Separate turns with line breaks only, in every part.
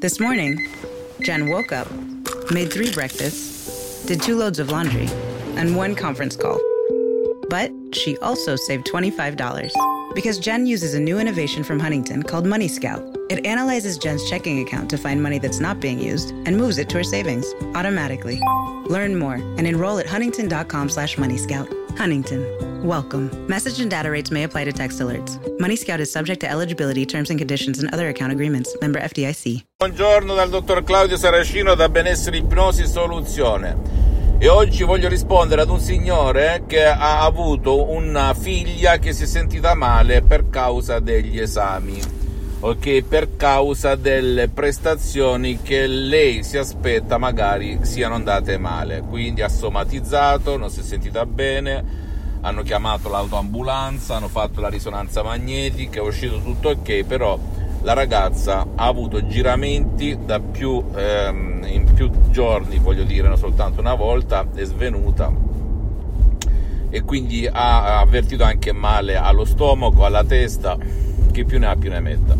This morning, Jen woke up, made three breakfasts, did two loads of laundry, and one conference call. But she also saved $25 because Jen uses a new innovation from Huntington called Money Scout. It analyzes Jen's checking account to find money that's not being used and moves it to her savings automatically. Learn more and enroll at huntington.com slash moneyscout. Huntington. Welcome. Message and data rates may apply to text alerts. Money Scout is subject to eligibility, terms and conditions, and other account agreements. Member FDIC.
Buongiorno dal dottor Claudio Saracino da Benessere Ipnosi Soluzione. E oggi voglio rispondere ad un signore che ha avuto una figlia che si è sentita male per causa degli esami, ok? Per causa delle prestazioni che lei si aspetta magari siano andate male. Quindi ha somatizzato, non si è sentita bene, hanno chiamato l'autoambulanza, hanno fatto la risonanza magnetica, è uscito tutto ok, però la ragazza ha avuto giramenti da più, ehm, in più giorni, voglio dire, non soltanto una volta, è svenuta e quindi ha avvertito anche male allo stomaco, alla testa, chi più ne ha più ne metta.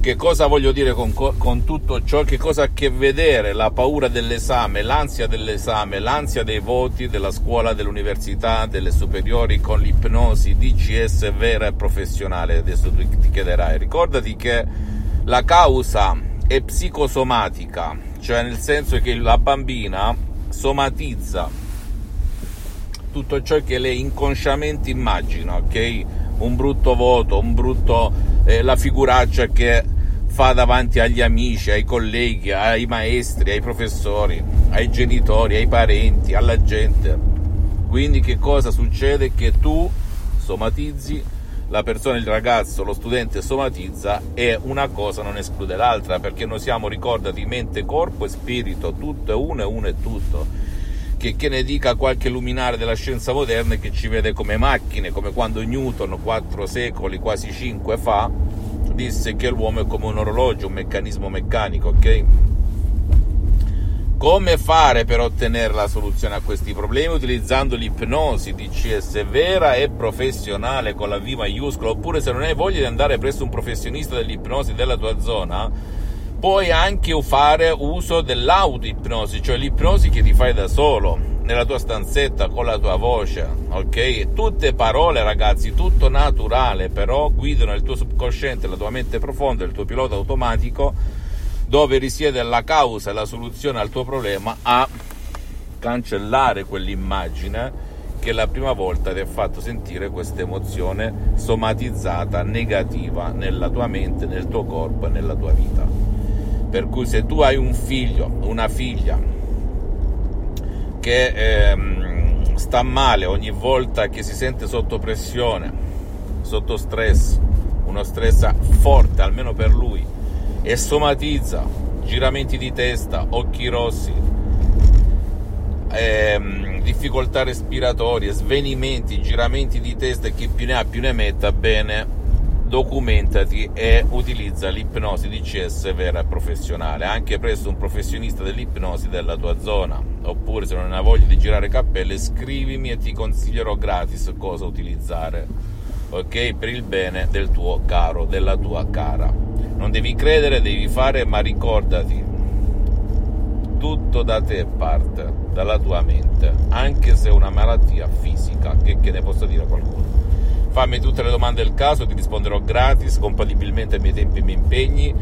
Che cosa voglio dire con, con, tutto ciò? Che cosa ha a che vedere la paura dell'esame, l'ansia dell'esame, l'ansia dei voti della scuola, dell'università, delle superiori con l'ipnosi DCS vera e professionale? Adesso tu ti chiederai. Ricordati che la causa è psicosomatica, cioè nel senso che la bambina somatizza tutto ciò che lei inconsciamente immagina, ok? Un brutto voto, un brutto, eh, la figuraccia che fa davanti agli amici, ai colleghi, ai maestri, ai professori, ai genitori, ai parenti, alla gente. Quindi che cosa succede? Che tu somatizzi, la persona, il ragazzo, lo studente somatizza e una cosa non esclude l'altra perché noi siamo, ricordati, mente, corpo e spirito, tutto è uno e uno è tutto. Che, che ne dica qualche luminare della scienza moderna che ci vede come macchine, come quando Newton, quattro secoli, quasi cinque fa, disse che l'uomo è come un orologio, un meccanismo meccanico, ok? Come fare per ottenere la soluzione a questi problemi? Utilizzando l'ipnosi DCS vera e professionale con la V maiuscola, oppure se non hai voglia di andare presso un professionista dell'ipnosi della tua zona, puoi anche fare uso dell'auto-ipnosi, cioè l'ipnosi che ti fai da solo nella tua stanzetta con la tua voce, ok? Tutte parole, ragazzi, tutto naturale, però guidano il tuo subconsciente, la tua mente profonda, il tuo pilota automatico, dove risiede la causa e la soluzione al tuo problema, a cancellare quell'immagine che la prima volta ti ha fatto sentire questa emozione somatizzata negativa nella tua mente, nel tuo corpo e nella tua vita. Per cui se tu hai un figlio, una figlia, che ehm, sta male ogni volta che si sente sotto pressione, sotto stress, uno stress forte almeno per lui, e somatizza giramenti di testa, occhi rossi, ehm, difficoltà respiratorie, svenimenti, giramenti di testa e chi più ne ha più ne metta, bene, documentati e utilizza l'ipnosi DCS vera e professionale, anche presso un professionista dell'ipnosi della tua zona. Oppure se non hai voglia di girare cappelle, scrivimi e ti consiglierò gratis cosa utilizzare. Ok? Per il bene del tuo caro, della tua cara. Non devi credere, devi fare, ma ricordati, tutto da te parte, dalla tua mente, anche se è una malattia fisica, che, che ne posso dire qualcuno. Fammi tutte le domande del caso, ti risponderò gratis, compatibilmente ai miei tempi e ai miei impegni.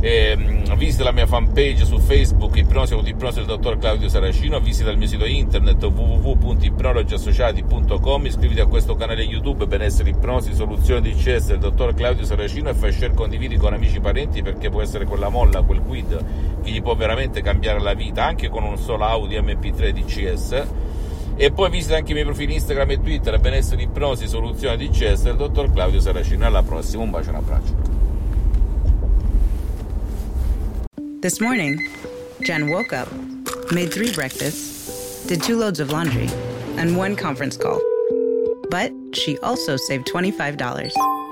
E, um, visita la mia fanpage su Facebook Ipnosi con Ipnosi del dottor Claudio Saracino visita il mio sito internet www.ipnologiassociati.com iscriviti a questo canale YouTube Benessere Ipnosi Soluzione di CS del dottor Claudio Saracino e fai share condividi con amici e parenti perché può essere quella molla, quel quid che gli può veramente cambiare la vita anche con un solo Audi MP3 DCS e poi visita anche i miei profili Instagram e Twitter, benessere ipnosi, soluzione di CS del dottor Claudio Saracino. Alla prossima, un bacio e un abbraccio.
This morning, Jen woke up, made three breakfasts, did two loads of laundry, and one conference call. But she also saved $25